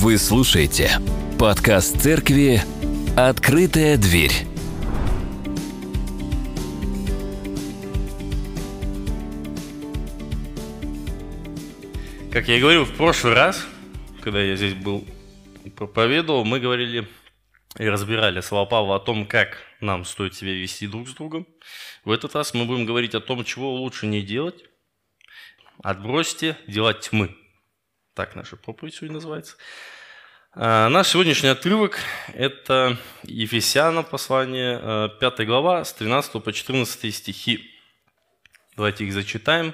Вы слушаете подкаст церкви «Открытая дверь». Как я и говорил в прошлый раз, когда я здесь был и проповедовал, мы говорили и разбирали слова Павла о том, как нам стоит себя вести друг с другом. В этот раз мы будем говорить о том, чего лучше не делать. Отбросьте дела тьмы. Так наша проповедь сегодня называется. А, наш сегодняшний отрывок – это Ефесянам послание, 5 глава, с 13 по 14 стихи. Давайте их зачитаем.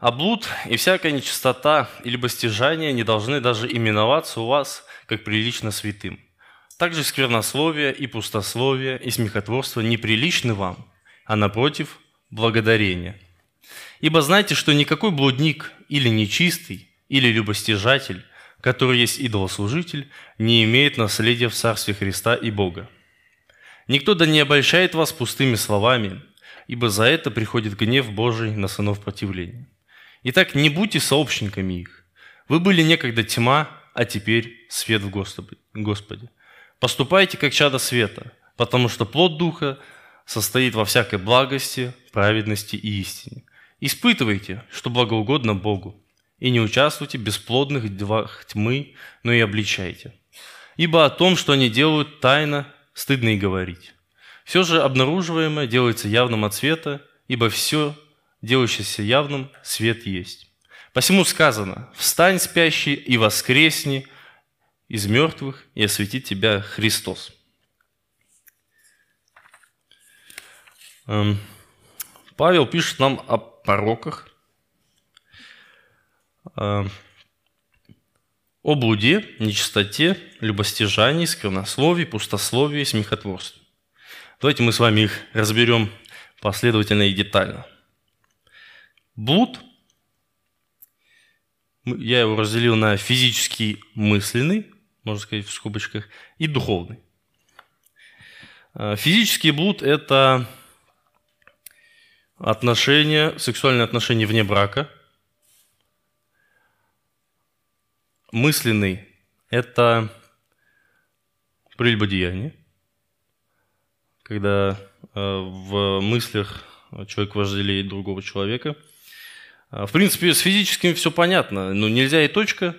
«А блуд и всякая нечистота или постижание не должны даже именоваться у вас, как прилично святым. Также сквернословие и пустословие и смехотворство неприличны вам, а напротив – благодарение. Ибо знайте, что никакой блудник или нечистый, или любостяжатель, который есть идолослужитель, не имеет наследия в Царстве Христа и Бога. Никто да не обольщает вас пустыми словами, ибо за это приходит гнев Божий на сынов противления. Итак, не будьте сообщниками их. Вы были некогда тьма, а теперь свет в Господе. Поступайте, как чада света, потому что плод Духа состоит во всякой благости, праведности и истине. Испытывайте, что благоугодно Богу и не участвуйте в бесплодных делах тьмы, но и обличайте. Ибо о том, что они делают тайно, стыдно и говорить. Все же обнаруживаемое делается явным от света, ибо все, делающееся явным, свет есть. Посему сказано, «Встань, спящий, и воскресни из мертвых, и осветит тебя Христос». Эм, Павел пишет нам о пороках, о блуде, нечистоте, любостяжании, сквернословии, пустословии, смехотворстве. Давайте мы с вами их разберем последовательно и детально. Блуд, я его разделил на физический, мысленный, можно сказать в скобочках, и духовный. А, физический блуд – это отношения, сексуальные отношения вне брака – мысленный – это прелюбодеяние, когда э, в мыслях человек вожделеет другого человека. А, в принципе, с физическим все понятно, но нельзя и точка.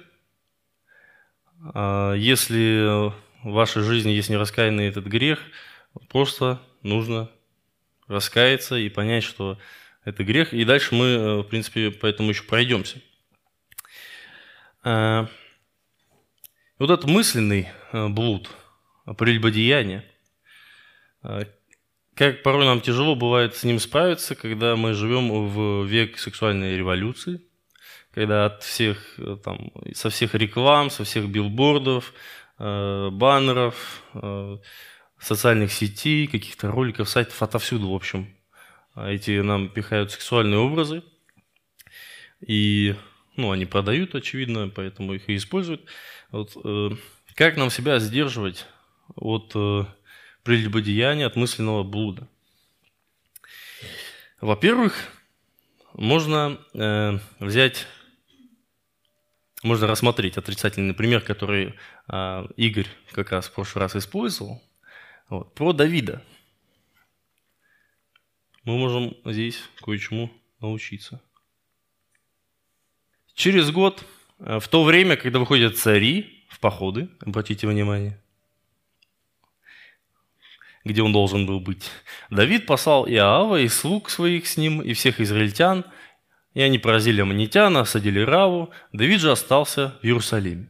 А, если в вашей жизни есть нераскаянный этот грех, просто нужно раскаяться и понять, что это грех. И дальше мы, э, в принципе, поэтому еще пройдемся. Вот этот мысленный э, блуд, прелюбодеяние, э, как порой нам тяжело бывает с ним справиться, когда мы живем в век сексуальной революции, когда от всех, э, там, со всех реклам, со всех билбордов, баннеров, социальных сетей, каких-то роликов, сайтов, отовсюду, в общем, эти нам пихают сексуальные образы. И ну, они продают, очевидно, поэтому их и используют. Вот, э, как нам себя сдерживать от э, прелюбодеяния, от мысленного блуда? Во-первых, можно э, взять, можно рассмотреть отрицательный пример, который э, Игорь как раз в прошлый раз использовал, вот, про Давида. Мы можем здесь кое-чему научиться. Через год, э, в то время, когда выходят цари в походы, обратите внимание, где он должен был быть, Давид послал Иава и слуг своих с ним, и всех израильтян, и они поразили аммонитян, осадили Раву, Давид же остался в Иерусалиме.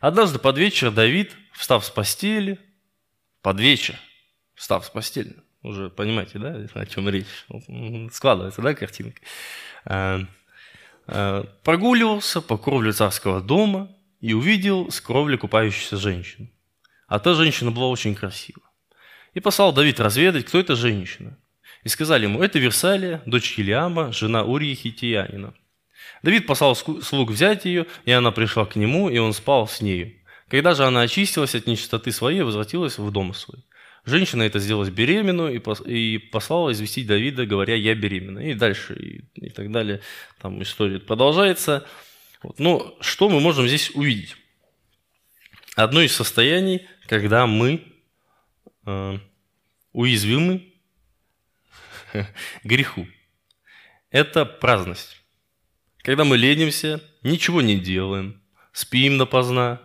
Однажды под вечер Давид, встав с постели, под вечер, встав с постели, уже понимаете, да, о чем речь, складывается, да, картинка, э, прогуливался по кровле царского дома и увидел с кровли купающуюся женщину. А та женщина была очень красива. И послал Давид разведать, кто эта женщина. И сказали ему, это Версалия, дочь Хилиама, жена Урии Хитиянина. Давид послал слуг взять ее, и она пришла к нему, и он спал с нею. Когда же она очистилась от нечистоты своей, возвратилась в дом свой. Женщина это сделала беременную и послала известить Давида, говоря, я беременна. И дальше, и, и так далее. Там история продолжается. Вот. Но что мы можем здесь увидеть? Одно из состояний, когда мы э, уязвимы греху. Это праздность. Когда мы ленимся, ничего не делаем, спим допоздна,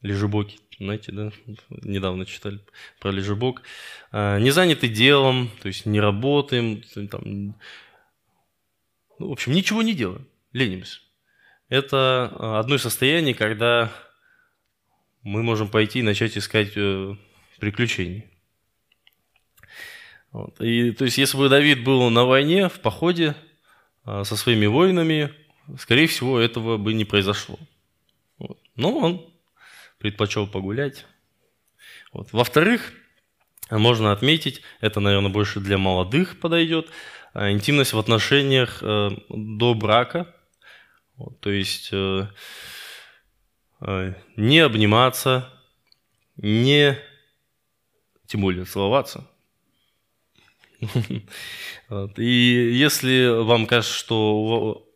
лежебоки, знаете, да, недавно читали про лежебок, а, не заняты делом, то есть не работаем, там, ну, в общем, ничего не делаем, ленимся. Это а, одно из состояний, когда мы можем пойти и начать искать э, приключений. Вот. И, то есть, если бы Давид был на войне, в походе а, со своими воинами, скорее всего, этого бы не произошло. Вот. Но он предпочел погулять. Вот. Во-вторых, можно отметить, это, наверное, больше для молодых подойдет, а, интимность в отношениях э, до брака. Вот, то есть э, э, не обниматься, не тем более целоваться. И если вам кажется, что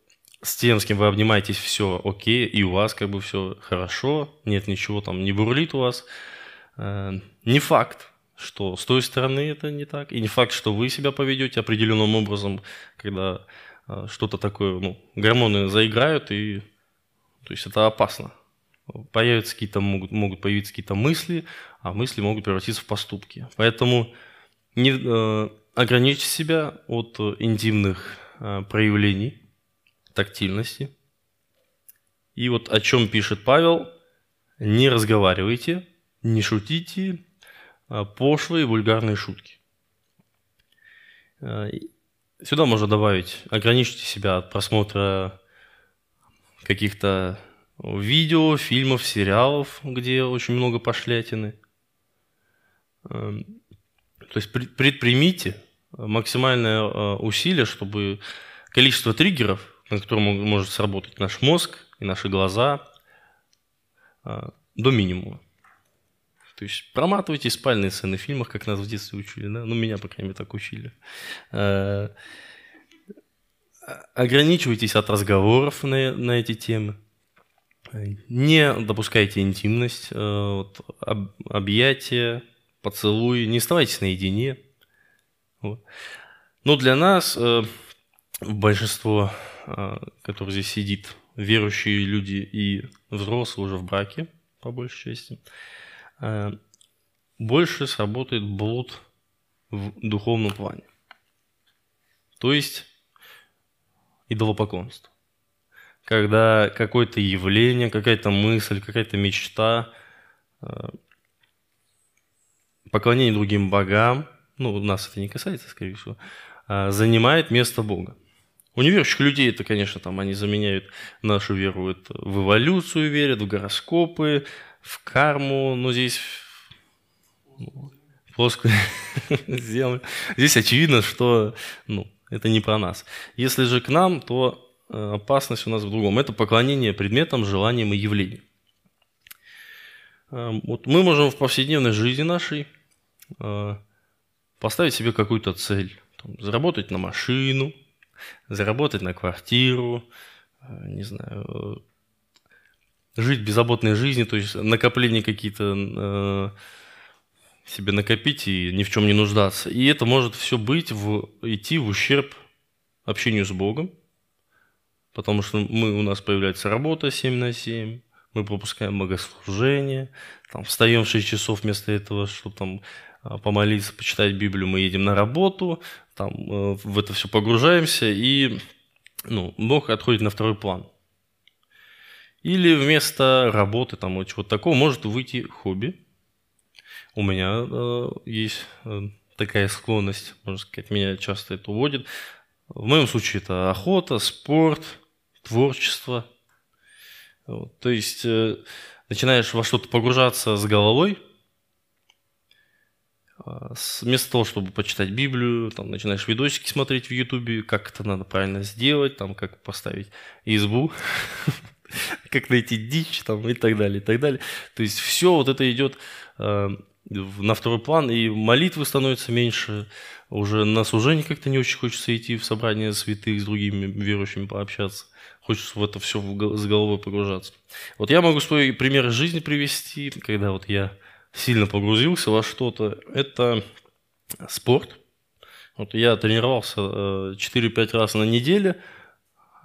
с тем, с кем вы обнимаетесь, все окей, и у вас как бы все хорошо, нет ничего там, не бурлит у вас, э, не факт, что с той стороны это не так, и не факт, что вы себя поведете определенным образом, когда э, что-то такое, ну, гормоны заиграют, и то есть это опасно. Появятся какие-то, могут, могут появиться какие-то мысли, а мысли могут превратиться в поступки. Поэтому не, э, ограничьте себя от э, интимных э, проявлений тактильности. И вот о чем пишет Павел, не разговаривайте, не шутите а пошлые вульгарные шутки. Э, сюда можно добавить, ограничьте себя от просмотра каких-то видео, фильмов, сериалов, где очень много пошлятины. Эм, то есть предпримите максимальное усилие, чтобы количество триггеров, на котором может сработать наш мозг и наши глаза, э, до минимума. То есть проматывайте спальные сцены в фильмах, как нас в детстве учили, да? Ну, меня, по крайней мере, так учили. Э, ограничивайтесь от разговоров на, на эти темы. Не допускайте интимность, вот, об, объятия, поцелуи, не оставайтесь наедине. Вот. Но для нас, большинство, э, которое здесь сидит, верующие люди и взрослые уже в браке, по большей части, э, больше сработает блуд в духовном плане. То есть идолопоклонство. Когда какое-то явление, какая-то мысль, какая-то мечта поклонение другим богам, ну, нас это не касается, скорее всего, занимает место Бога. У неверующих людей это, конечно, там они заменяют нашу веру это, в эволюцию верят, в гороскопы, в карму, но здесь плоскую землю. Здесь очевидно, что ну, это не про нас. Если же к нам, то э, опасность у нас в другом. Это поклонение предметам, желаниям и явлениям. Эм, вот мы можем в повседневной жизни нашей э, поставить себе какую-то цель. Там, заработать на машину, заработать на квартиру, э, не знаю, э, жить беззаботной жизнью, то есть накопление какие-то себе накопить и ни в чем не нуждаться. И это может все быть, в, идти в ущерб общению с Богом, потому что мы, у нас появляется работа 7 на 7, мы пропускаем богослужение, там, встаем в 6 часов вместо этого, чтобы там помолиться, почитать Библию, мы едем на работу, там э, в это все погружаемся, и ну, Бог отходит на второй план. Или вместо работы, там, чего-то такого, может выйти хобби. У меня э, есть э, такая склонность, можно сказать, меня часто это уводит. В моем случае это охота, спорт, творчество – вот, то есть э, начинаешь во что-то погружаться с головой, вместо того, чтобы почитать Библию, там, начинаешь видосики смотреть в Ютубе, как это надо правильно сделать, там, как поставить избу, как найти дичь там, и так далее, и так далее. То есть все вот это идет э, на второй план, и молитвы становятся меньше, уже на служение как-то не очень хочется идти в собрание святых с другими верующими пообщаться. хочется в это все с головой погружаться. Вот я могу свой пример жизни привести, когда вот я сильно погрузился во что-то. Это спорт. Вот я тренировался 4-5 э, раз на неделю,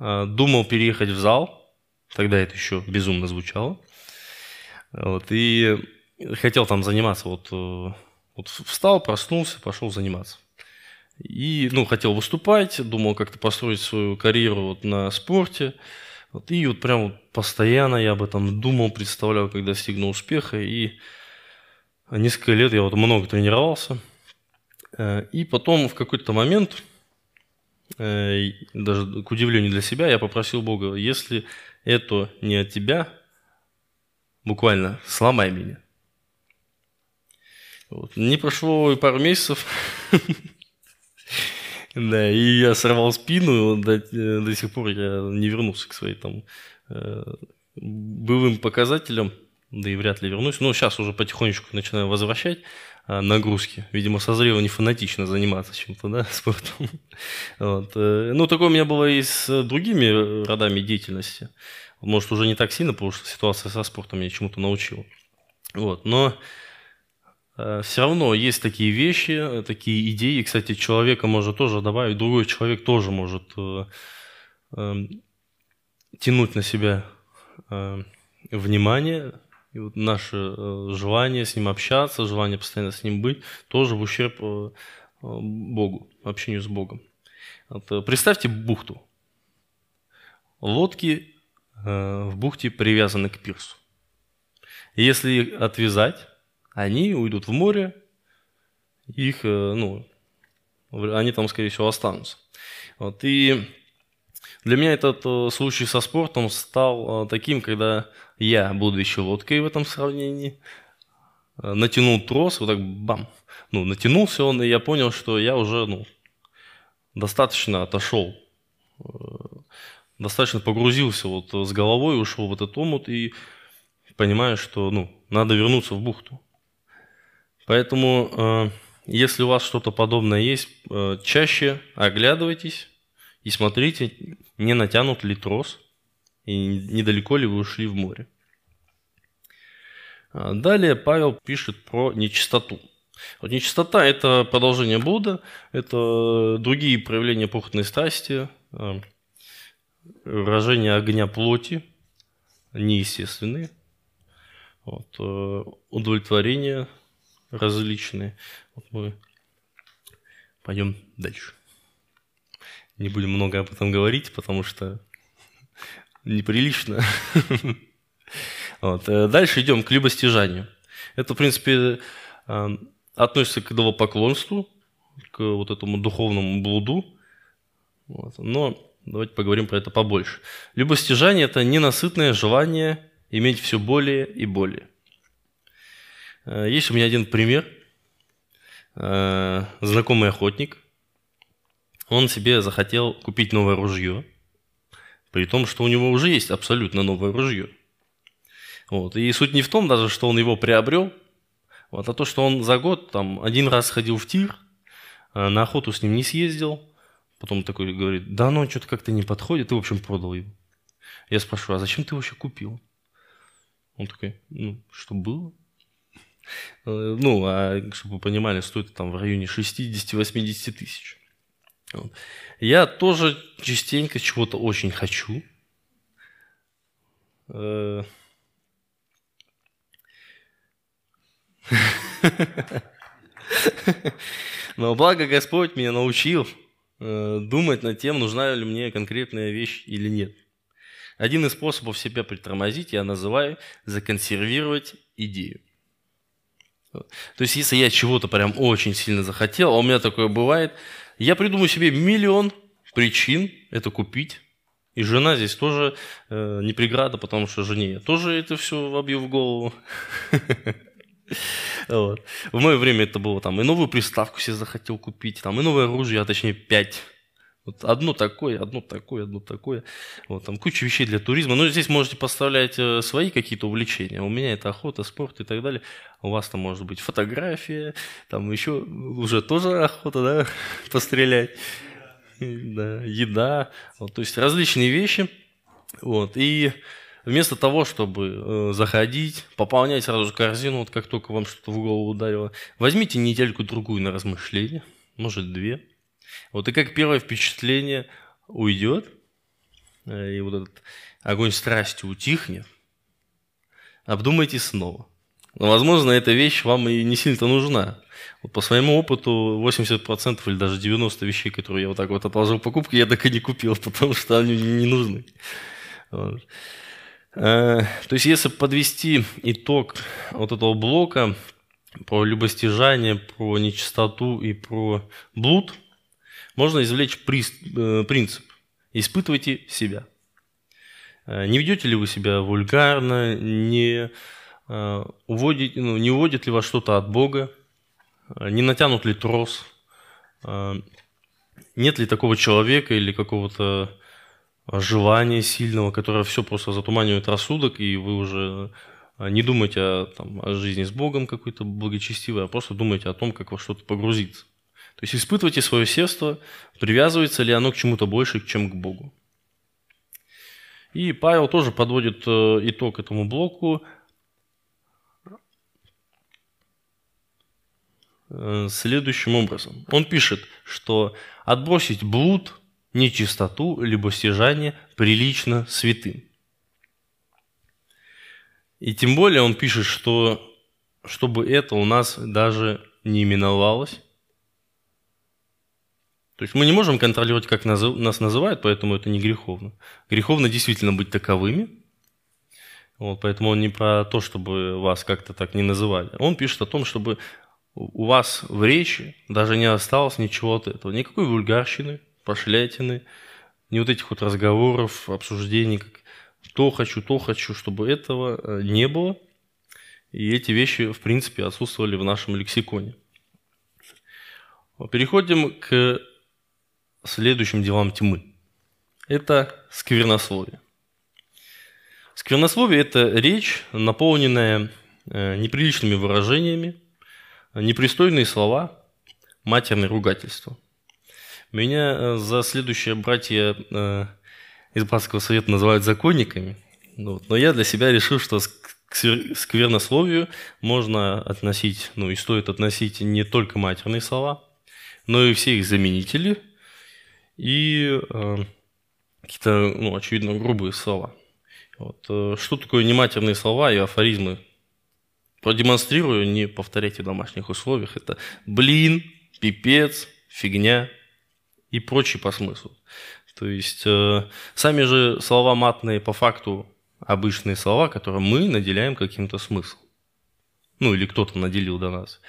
э, думал переехать в зал, тогда это еще безумно звучало. Вот, и хотел там заниматься, вот, э, вот встал, проснулся, пошел заниматься. И, ну, хотел выступать, думал как-то построить свою карьеру вот на спорте. Вот, и вот прям вот постоянно я об этом думал, представлял, как достигну успеха. И несколько лет я вот много тренировался. Э, и потом в какой-то момент, э, даже к удивлению для себя, я попросил Бога, если это не от тебя, буквально сломай меня. Вот. Не прошло и пару месяцев, Да, и я сорвал спину, до, до сих пор я не вернулся к своим там э, былым показателям, да и вряд ли вернусь. Но сейчас уже потихонечку начинаю возвращать э, нагрузки. Видимо, созрел не фанатично заниматься чем-то, да, спортом. Вот. Э, ну, такое у меня было и с другими родами деятельности. Может, уже не так сильно, потому что ситуация со спортом меня чему-то научила. Вот. Но Э, все равно есть такие вещи, э, такие идеи. Кстати, человека можно тоже добавить, другой человек тоже может э, эм, тянуть на себя внимание. И вот наше желание с ним общаться, желание постоянно с ним быть, тоже в ущерб Богу, общению с Богом. Вот, представьте бухту. Лодки в бухте привязаны к пирсу. Если их отвязать, они уйдут в море, их, э, ну, они там, скорее всего, останутся. Вот, и для меня этот э, случай со спортом стал э, таким, когда я, будучи лодкой в этом сравнении, натянул трос, вот так бам, ну, натянулся он, и я понял, что я уже, ну, достаточно отошел, достаточно погрузился вот с головой, ушел в этот омут и понимаю, что, ну, надо вернуться в бухту. Поэтому, э, если у вас что-то подобное есть, э, чаще оглядывайтесь и смотрите, не натянут ли трос и недалеко ли вы ушли в море. А далее Павел пишет про нечистоту. Вот нечистота – это продолжение блуда, это другие проявления похотной страсти, э, выражение огня плоти, неестественные, вот, удовлетворение – различные. Вот мы пойдем дальше. Не будем много об этом говорить, потому что неприлично. Вот. Э, дальше идем к любостяжанию. Это, в принципе, э, относится к идолопоклонству, к вот этому духовному блуду. Вот. Но давайте поговорим про это побольше. Любостяжание – это ненасытное желание иметь все более и более. Э, есть у меня один пример. Знакомый охотник. Он себе захотел купить новое ружье, при том, что у него уже есть абсолютно новое ружье. Вот. И суть не в том даже, что он его приобрел, вот, а то, что он за год там один раз ходил в тир, э, на охоту с ним не съездил, потом такой говорит, да ну что-то как-то не подходит, и в общем продал его. Я спрашиваю, а зачем ты вообще купил? Он такой, ну, что было? Э, ну, а, чтобы вы понимали, стоит там в районе 60-80 тысяч. Я тоже частенько чего-то очень хочу. Э. Но благо Господь меня научил э, думать над тем, нужна ли мне конкретная вещь или нет. Один из способов себя притормозить я называю законсервировать идею. То есть, если я чего-то прям очень сильно захотел, а у меня такое бывает, я придумаю себе миллион причин это купить. И жена здесь тоже э, не преграда, потому что жене я тоже это все вобью в голову. В мое время это было там и новую приставку себе захотел купить, там и новое оружие, а точнее пять вот одно такое, одно такое, одно такое. Вот, там куча вещей для туризма. Но здесь можете поставлять э, свои какие-то увлечения. У меня это охота, спорт и так далее. У вас там может быть фотография, там еще уже тоже охота, да, пострелять. Да, еда. Вот, то есть различные вещи. Вот. И вместо того, чтобы э, заходить, пополнять сразу корзину, вот как только вам что-то в голову ударило, возьмите недельку-другую на размышление, может, две. Вот и как первое впечатление уйдет, э, и вот этот огонь страсти утихнет, обдумайте снова. Но, возможно, эта вещь вам и не сильно-то нужна. Вот по своему опыту 80% или даже 90% вещей, которые я вот так вот отложил покупки, я так и не купил, потому что они не нужны. Вот. Э, то есть, если подвести итог вот этого блока про любостяжание, про нечистоту и про блуд, можно извлечь э, принцип «испытывайте себя». Э, не ведете ли вы себя вульгарно, не, уводите, ну, не уводит ли вас что-то от Бога, не натянут ли трос, нет ли такого человека или какого-то желания сильного, которое все просто затуманивает рассудок, и вы уже не думаете о, там, о жизни с Богом какой-то благочестивой, а просто думаете о том, как во что-то погрузиться. То есть испытывайте свое сердце, привязывается ли оно к чему-то больше, чем к Богу. И Павел тоже подводит э, итог этому блоку э, следующим образом. Он пишет, что отбросить блуд – нечистоту, либо стяжание прилично святым. И тем более он пишет, что чтобы это у нас даже не именовалось. То есть мы не можем контролировать, как нас называют, поэтому это не греховно. Греховно действительно быть таковыми. Вот, поэтому он не про то, чтобы вас как-то так не называли. Он пишет о том, чтобы у вас в речи даже не осталось ничего от этого. Никакой вульгарщины, пошлятины, не вот этих вот разговоров, обсуждений, как то хочу, то хочу, чтобы этого э, не было. И эти вещи, в принципе, отсутствовали в нашем лексиконе. Переходим к следующим делам тьмы. Это сквернословие. Сквернословие – это речь, наполненная э, неприличными выражениями, непристойные слова, матерное ругательство – меня э, за следующее братья э, из братского совета называют законниками. Вот. Но я для себя решил, что к сквернословию можно относить, ну и стоит относить не только матерные слова, но и все их заменители и э, какие-то, ну, очевидно, грубые слова. Вот. Э, что такое нематерные слова и афоризмы? Продемонстрирую, не повторяйте в домашних условиях. Это блин, пипец, фигня – и прочие по смыслу. То есть э, сами же слова матные по факту обычные слова, которые мы наделяем каким-то смыслом. Ну или кто-то наделил до нас.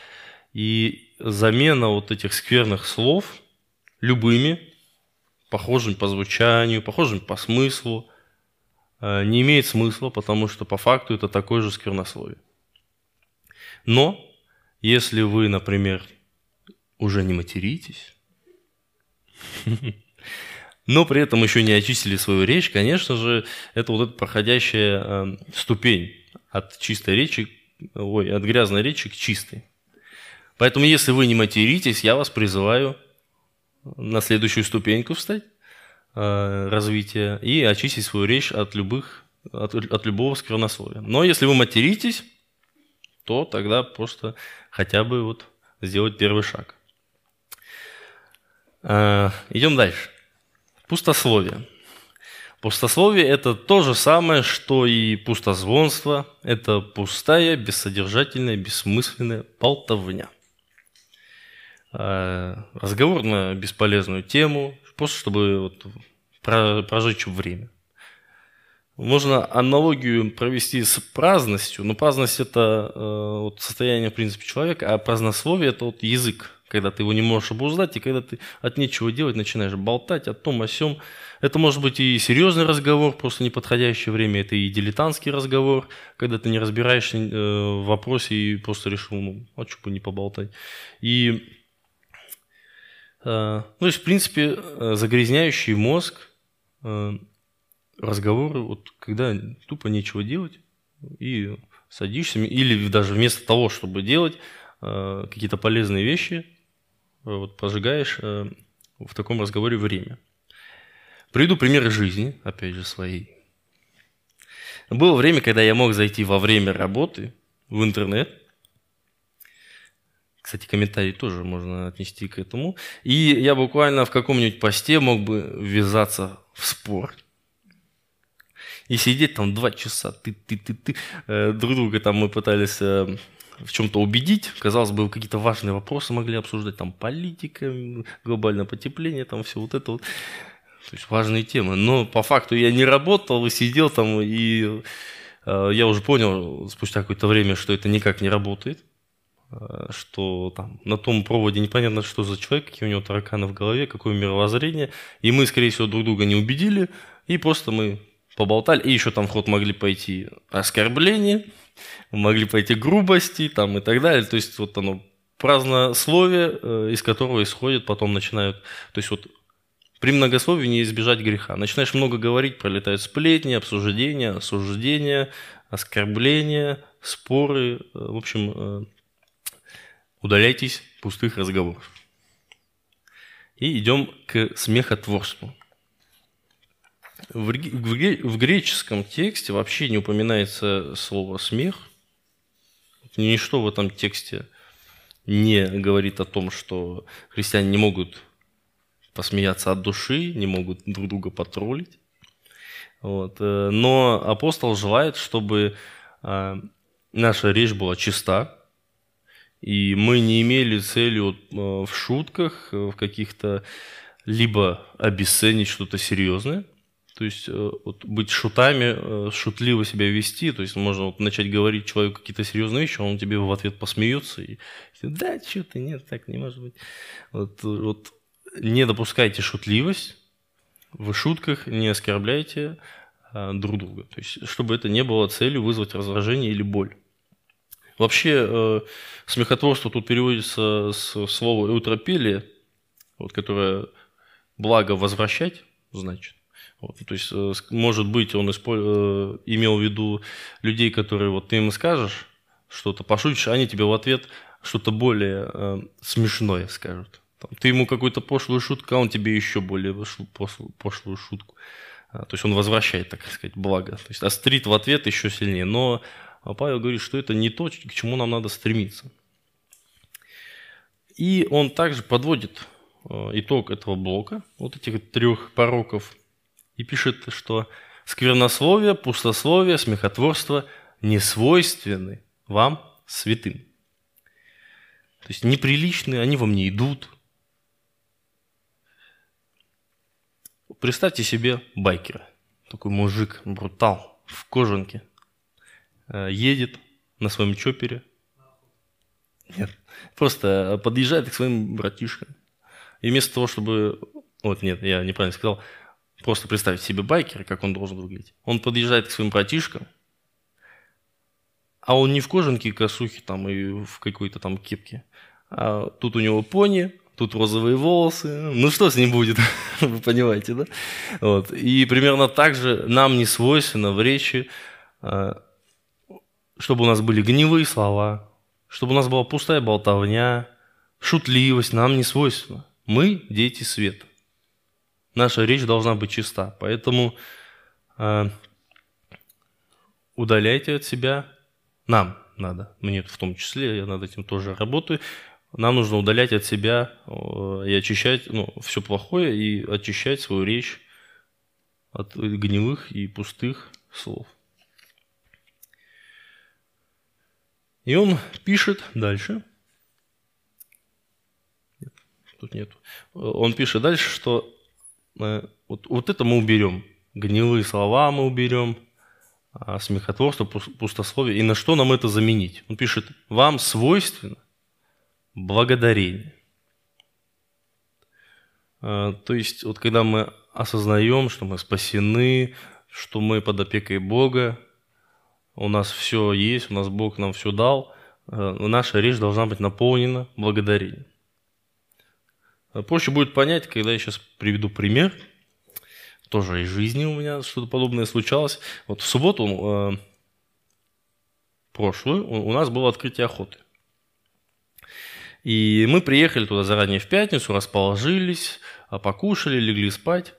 И замена вот этих скверных слов любыми, похожими по звучанию, похожими по смыслу, э, не имеет смысла, потому что по факту это такое же сквернословие. Но если вы, например, уже не материтесь, но при этом еще не очистили свою речь, конечно же, это вот эта проходящая э, ступень от чистой речи, ой, от грязной речи к чистой. Поэтому, если вы не материтесь, я вас призываю на следующую ступеньку встать э, развития и очистить свою речь от любых, от, от любого сквернословия. Но если вы материтесь, то тогда просто хотя бы вот сделать первый шаг. Э, идем дальше. Пустословие. Пустословие – это то же самое, что и пустозвонство. Это пустая, бессодержательная, бессмысленная болтовня. Э, разговор на бесполезную тему, просто чтобы вот прожечь время. Можно аналогию провести с праздностью, но праздность – это э, вот состояние, в принципе, человека, а празднословие – это вот язык, когда ты его не можешь обуздать, и когда ты от нечего делать начинаешь болтать о том, о сем. Это может быть и серьезный разговор, просто неподходящее время, это и дилетантский разговор, когда ты не разбираешься э, в вопросе и просто решил, ну, а что бы не поболтать. И, ну, то есть, в принципе, э, загрязняющий мозг разговоры, вот когда тупо нечего делать, и садишься, или даже вместо того, чтобы делать какие-то полезные вещи, вот, пожигаешь э, в таком разговоре время. Приведу примеры жизни, опять же, своей. Было время, когда я мог зайти во время работы в интернет. Кстати, комментарий тоже можно отнести к этому. И я буквально в каком-нибудь посте мог бы ввязаться в спор. И сидеть там два часа, ты, ты, ты, ты. Э, друг друга там мы пытались э, в чем-то убедить. Казалось бы, какие-то важные вопросы могли обсуждать, там политика, глобальное потепление, там все вот это вот. То есть важные темы. Но по факту я не работал и сидел там, и э, я уже понял спустя какое-то время, что это никак не работает. Э, что там на том проводе непонятно, что за человек, какие у него тараканы в голове, какое мировоззрение. И мы, скорее всего, друг друга не убедили, и просто мы поболтали. И еще там в ход могли пойти оскорбления, могли пойти грубости там и так далее. То есть вот оно празднословие, э, из которого исходит, потом начинают... То есть вот при многословии не избежать греха. Начинаешь много говорить, пролетают сплетни, обсуждения, осуждения, оскорбления, споры. Э, в общем, удаляйтесь пустых разговоров. И идем к смехотворству. В, в, греческом тексте вообще не упоминается слово «смех». Ничто в этом тексте не говорит о том, что христиане не могут посмеяться от души, не могут друг друга потроллить. Вот. Э, но апостол желает, чтобы э, наша речь была чиста, и мы не имели цели вот, э, в шутках, в каких-то либо обесценить что-то серьезное, то есть э, вот, быть шутами, э, шутливо себя вести, то есть можно вот, начать говорить человеку какие-то серьезные вещи, он тебе в ответ посмеется и да, что ты, нет, так не может быть. Вот, вот не допускайте шутливость в шутках, не оскорбляйте друг друга. То есть, чтобы это не было целью вызвать раздражение или боль. Вообще, э, смехотворство тут переводится с слова «эутропелия», вот, которое «благо возвращать», значит. Вот, то есть, э, может быть, он исполь... Э, имел в виду людей, которые вот ты им скажешь что-то, пошутишь, а они тебе в ответ что-то более э, смешное скажут. Там, ты ему какую-то пошлую шутку, а он тебе еще более пошлую, пошлую шутку. А, то есть он возвращает, так сказать, благо. То есть острит в ответ еще сильнее. Но Павел говорит, что это не то, к чему нам надо стремиться. И он также подводит э, итог этого блока, вот этих трех пороков – и пишет, что сквернословие, пустословие, смехотворство не свойственны вам, святым. То есть неприличные, они вам не идут. Представьте себе байкера. Такой мужик, брутал, в кожанке. Э, едет на своем чопере. Нет, просто подъезжает к своим братишкам. И вместо того, чтобы... Вот, нет, я неправильно сказал. Просто представить себе байкера, как он должен выглядеть. Он подъезжает к своим братишкам, а он не в кожанке косухе там и в какой-то там кепке. А тут у него пони, тут розовые волосы. Ну что с ним будет? Вы понимаете, да? Вот. И примерно так же нам не свойственно в речи, а, чтобы у нас были гневые слова, чтобы у нас была пустая болтовня, шутливость нам не свойственно. Мы дети света наша речь должна быть чиста. Поэтому э, удаляйте от себя, нам надо, мне в том числе, я над этим тоже работаю, нам нужно удалять от себя э, и очищать ну, все плохое и очищать свою речь от гневых и пустых слов. И он пишет дальше. Нет, тут нет. Он пишет дальше, что вот, вот это мы уберем. Гнилые слова мы уберем, а смехотворство, пустословие. И на что нам это заменить? Он пишет, вам свойственно благодарение. А, то есть, вот когда мы осознаем, что мы спасены, что мы под опекой Бога, у нас все есть, у нас Бог нам все дал, а, наша речь должна быть наполнена благодарением. Проще будет понять, когда я сейчас приведу пример. Тоже из жизни у меня что-то подобное случалось. Вот в субботу э, прошлую у нас было открытие охоты. И мы приехали туда заранее в пятницу, расположились, а, покушали, легли спать.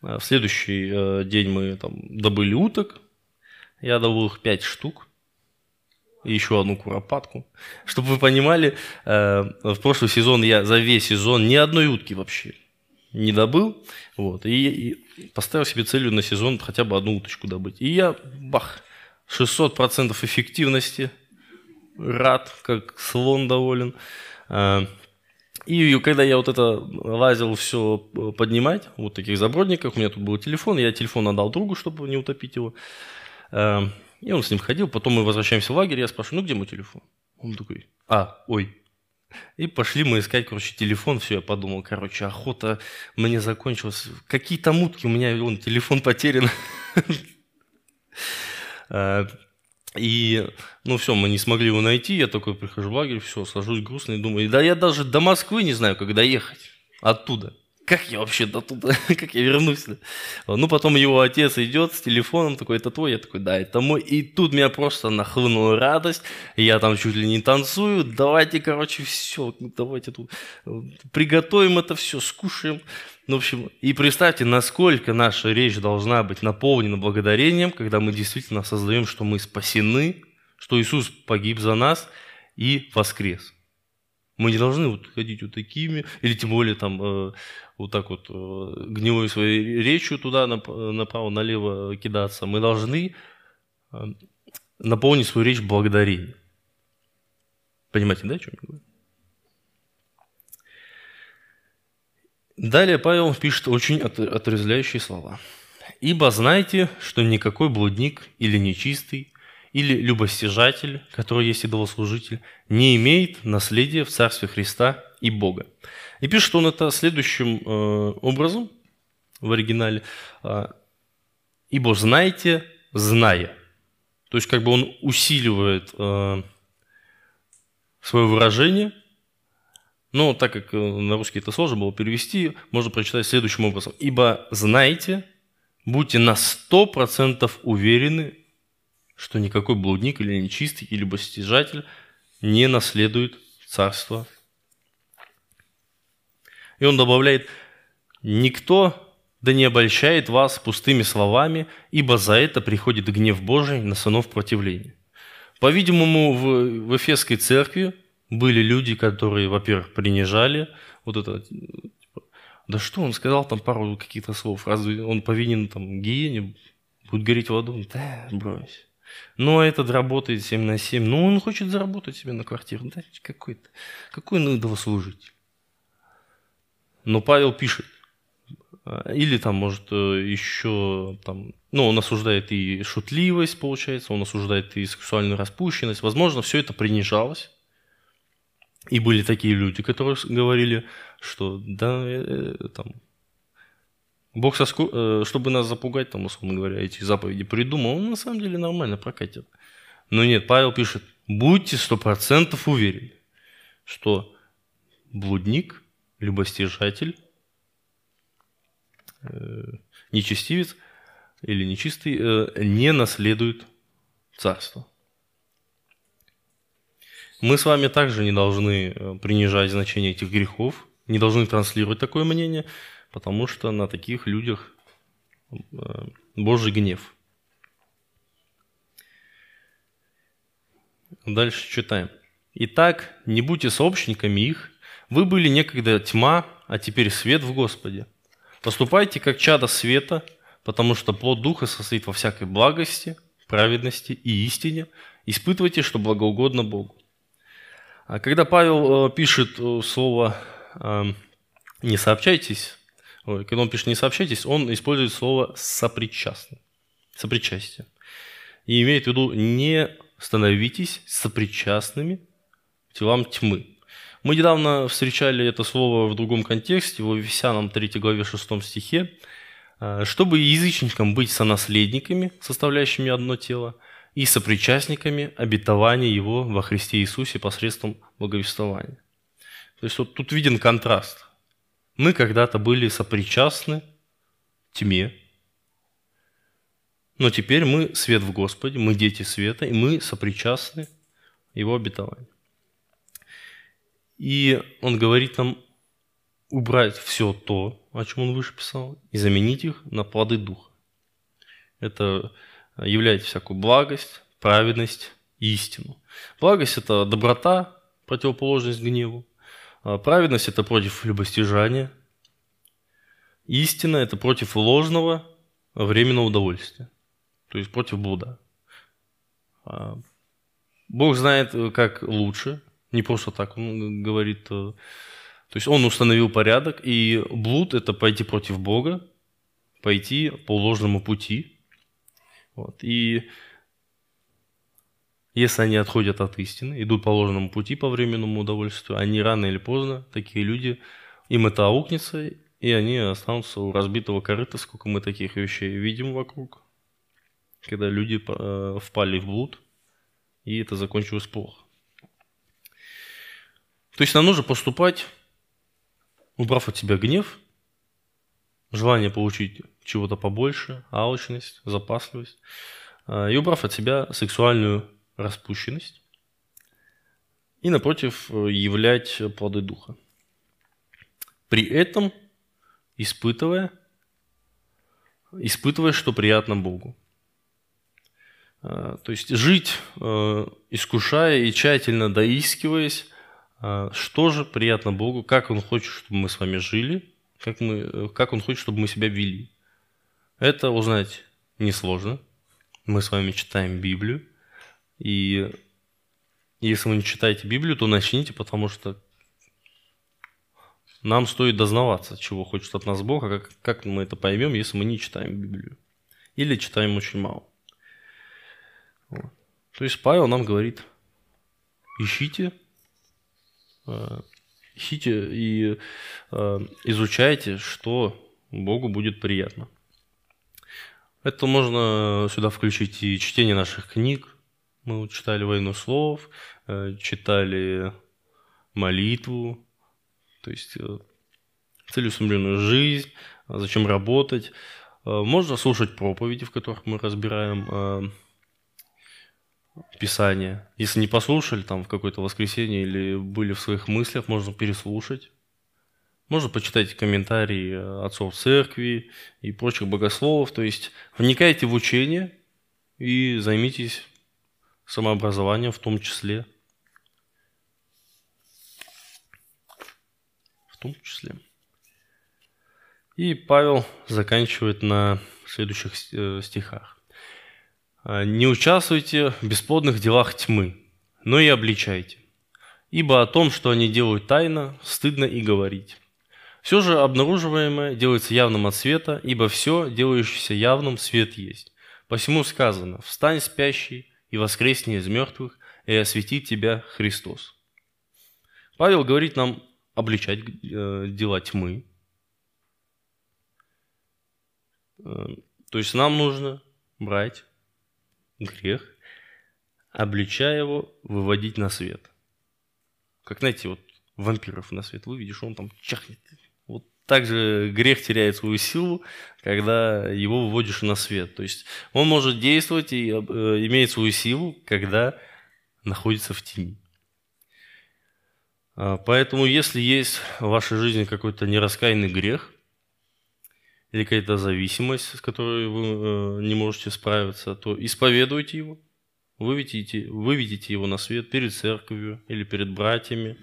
В следующий э, день мы там добыли уток, Я добыл их 5 штук и еще одну куропатку. Чтобы вы понимали, э, в прошлый сезон я за весь сезон ни одной утки вообще не добыл. Вот, и, и поставил себе целью на сезон хотя бы одну уточку добыть. И я, бах, 600% эффективности, рад, как слон доволен. Э, и когда я вот это лазил все поднимать, вот таких забродниках, у меня тут был телефон, я телефон отдал другу, чтобы не утопить его. И он с ним ходил, потом мы возвращаемся в лагерь, я спрашиваю, ну где мой телефон? Он такой, а, ой. И пошли мы искать, короче, телефон, все, я подумал, короче, охота мне закончилась. Какие то мутки, у меня он телефон потерян. Э, и, ну все, мы не смогли его найти, я такой прихожу в лагерь, все, сажусь грустный, думаю, да я даже до Москвы не знаю, когда ехать оттуда. Как я вообще до туда, как я вернусь? Ну, потом его отец идет с телефоном, такой, это твой? Я такой, да, это мой. И тут меня просто нахлынула радость, я там чуть ли не танцую, давайте, короче, все, давайте тут приготовим это все, скушаем. Ну, в общем, и представьте, насколько наша речь должна быть наполнена благодарением, когда мы действительно осознаем, что мы спасены, что Иисус погиб за нас и воскрес. Мы не должны вот ходить вот такими, или тем более там э, вот так вот э, гнилой своей речью туда направо, налево кидаться. Мы должны э, наполнить свою речь благодарением. Понимаете, да, о чем я говорю? Далее Павел пишет очень отрезвляющие слова. «Ибо знайте, что никакой блудник или нечистый, или любостяжатель, который есть идолослужитель, не имеет наследия в Царстве Христа и Бога». И пишет он это следующим э, образом в оригинале. Э, «Ибо знайте, зная». То есть как бы он усиливает э, свое выражение – но так как э, на русский это сложно было перевести, можно прочитать следующим образом. «Ибо знаете, будьте на сто процентов уверены, что никакой блудник или нечистый, или постижатель не наследует царство». И он добавляет, «Никто да не обольщает вас пустыми словами, ибо за это приходит гнев Божий на сынов противления». По-видимому, в, в Эфесской церкви были люди, которые, во-первых, принижали вот это, типа, да что, он сказал там пару каких-то слов, разве он повинен там гиене, будет гореть в аду? Да, брось. А этот работает 7 на 7. Ну, он хочет заработать себе на квартиру. Да, какой-то, какой он идолослужитель. Но Павел пишет, а, или там, может, э, еще там, ну, он осуждает и шутливость, получается, он осуждает и сексуальную распущенность. Возможно, все это принижалось. И были такие люди, которые говорили, что да, э, э, там, Бог, соску... э, чтобы нас запугать, там, условно говоря, эти заповеди придумал, он на самом деле нормально прокатит. Но нет, Павел пишет, будьте сто процентов уверены, что блудник, любостяжатель, э, нечестивец или нечистый э, не наследует царство. Мы с вами также не должны принижать значение этих грехов, не должны транслировать такое мнение, потому что на таких людях э, Божий гнев. Дальше читаем. «Итак, не будьте сообщниками их, вы были некогда тьма, а теперь свет в Господе. Поступайте как чада света, потому что плод Духа состоит во всякой благости, праведности и истине. Испытывайте, что благоугодно Богу. А когда Павел э, пишет э, слово «не сообщайтесь», когда он пишет «не сообщайтесь», он использует слово «сопричастный», «сопричастие». И имеет в виду «не становитесь сопричастными телам тьмы». Мы недавно встречали это слово в другом контексте, в Ефесянам 3 главе 6 стихе. «Чтобы язычникам быть сонаследниками, составляющими одно тело, и сопричастниками обетования Его во Христе Иисусе посредством благовествования. То есть вот тут виден контраст. Мы когда-то были сопричастны тьме, но теперь мы свет в Господе, мы дети света, и мы сопричастны Его обетованию. И Он говорит нам убрать все то, о чем Он выше писал, и заменить их на плоды Духа. Это являйте всякую благость, праведность, истину. Благость – это доброта, противоположность гневу. А праведность – это против любостяжания. Истина – это против ложного временного удовольствия, то есть против блуда. А Бог знает, как лучше, не просто так он говорит. Э, то есть он установил порядок, и блуд – это пойти против Бога, пойти по ложному пути. Вот. И если они отходят от истины, идут по ложному пути по временному удовольствию, они рано или поздно, такие люди, им это аукнется, и они останутся у разбитого корыта, сколько мы таких вещей видим вокруг, когда люди э, впали в блуд, и это закончилось плохо. То есть нам нужно поступать, убрав от себя гнев, желание получить чего-то побольше, алчность, запасливость, э, и убрав от себя сексуальную распущенность, и напротив являть плоды Духа. При этом испытывая, испытывая, что приятно Богу. Э, то есть жить, э, искушая и тщательно доискиваясь, что же приятно Богу, как Он хочет, чтобы мы с вами жили, как, мы, как Он хочет, чтобы мы себя вели. Это узнать несложно. Мы с вами читаем Библию. И если вы не читаете Библию, то начните, потому что нам стоит дознаваться, чего хочет от нас Бог, а как, как мы это поймем, если мы не читаем Библию. Или читаем очень мало. Вот. То есть Павел нам говорит, ищите, э, ищите и э, изучайте, что Богу будет приятно. Это можно сюда включить и чтение наших книг. Мы читали «Войну слов», э, читали молитву, то есть э, целеустремленную жизнь, зачем работать. Э, можно слушать проповеди, в которых мы разбираем Писание. Если не послушали там в какое-то воскресенье или были в своих мыслях, можно переслушать. Можно почитать комментарии отцов церкви и прочих богословов. То есть вникайте в учение и займитесь самообразованием в том числе. В том числе. И Павел заканчивает на следующих э, стихах. «А, «Не участвуйте в бесплодных делах тьмы, но и обличайте, ибо о том, что они делают тайно, стыдно и говорить». Все же обнаруживаемое делается явным от света, ибо все, делающееся явным, свет есть. Посему сказано, встань спящий и воскресни из мертвых, и осветит тебя Христос. Павел говорит нам обличать э, дела тьмы. Э, то есть нам нужно брать грех, обличая его, выводить на свет. Как, знаете, вот вампиров на свет выведешь, он там чахнет, также грех теряет свою силу, когда его выводишь на свет. То есть он может действовать и э, имеет свою силу, когда находится в тени. А, поэтому, если есть в вашей жизни какой-то нераскаянный грех или какая-то зависимость, с которой вы э, не можете справиться, то исповедуйте его, выведите, выведите его на свет перед церковью или перед братьями.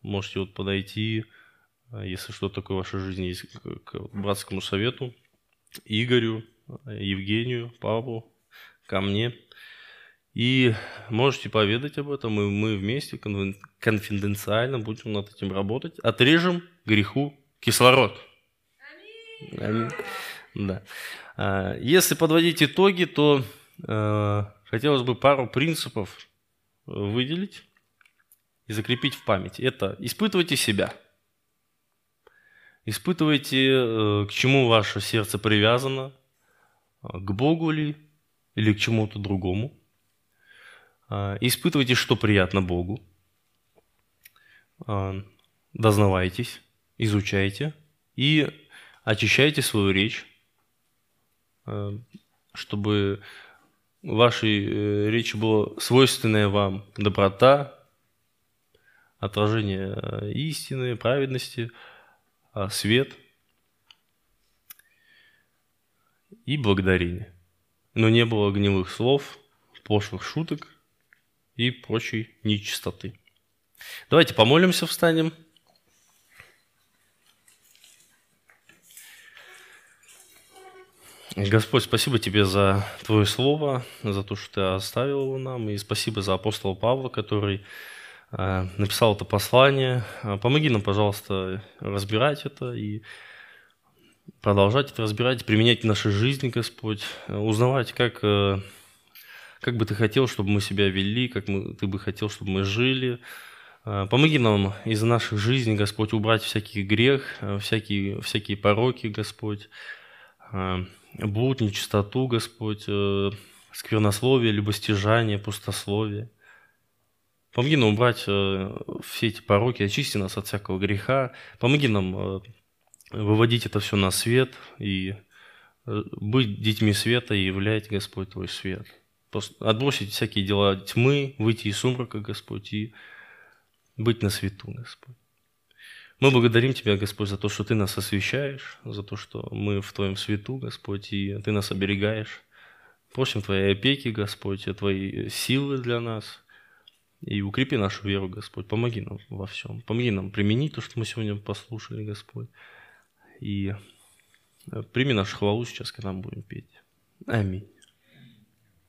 Можете вот подойти, если что такое в вашей жизни есть к братскому совету, Игорю, Евгению, Павлу, ко мне. И можете поведать об этом, и мы вместе конфиденциально будем над этим работать. Отрежем греху кислород. Аминь. Да. А, если подводить итоги, то э, хотелось бы пару принципов выделить и закрепить в памяти. Это испытывайте себя – Испытывайте, э, к чему ваше сердце привязано, к Богу ли или к чему-то другому. А, испытывайте, что приятно Богу. А, дознавайтесь, изучайте и очищайте свою речь, чтобы вашей э, речи была свойственная вам доброта, отражение э, истины, праведности – свет и благодарение. но не было гнилых слов, пошлых шуток и прочей нечистоты. Давайте помолимся, встанем. Господь, спасибо Тебе за Твое Слово, за то, что Ты оставил его нам, и спасибо за апостола Павла, который написал это послание. Э, помоги нам, пожалуйста, разбирать это и продолжать это разбирать, применять в нашей жизни, Господь, э, узнавать, как, как бы Ты хотел, чтобы мы себя вели, как мы, Ты бы хотел, чтобы мы жили. Помоги нам из наших жизней, Господь, убрать всякий грех, всякие, всякие пороки, Господь, блуд, нечистоту, Господь, э, сквернословие, любостяжание, пустословие. Помоги нам убрать э, все эти пороки, очисти нас от всякого греха. Помоги нам э, выводить это все на свет и быть детьми света и являть, Господь, Твой свет. Отбросить всякие дела тьмы, выйти из сумрака, Господь, и быть на свету, Господь. Мы благодарим Тебя, Господь, за то, что Ты нас освещаешь, за то, что мы в Твоем свету, Господь, и Ты нас оберегаешь. Просим Твоей опеки, Господь, Твоей силы для нас. И укрепи нашу веру, Господь. Помоги нам во всем. Помоги нам применить то, что мы сегодня послушали, Господь. И прими нашу хвалу сейчас, когда мы будем петь. Аминь.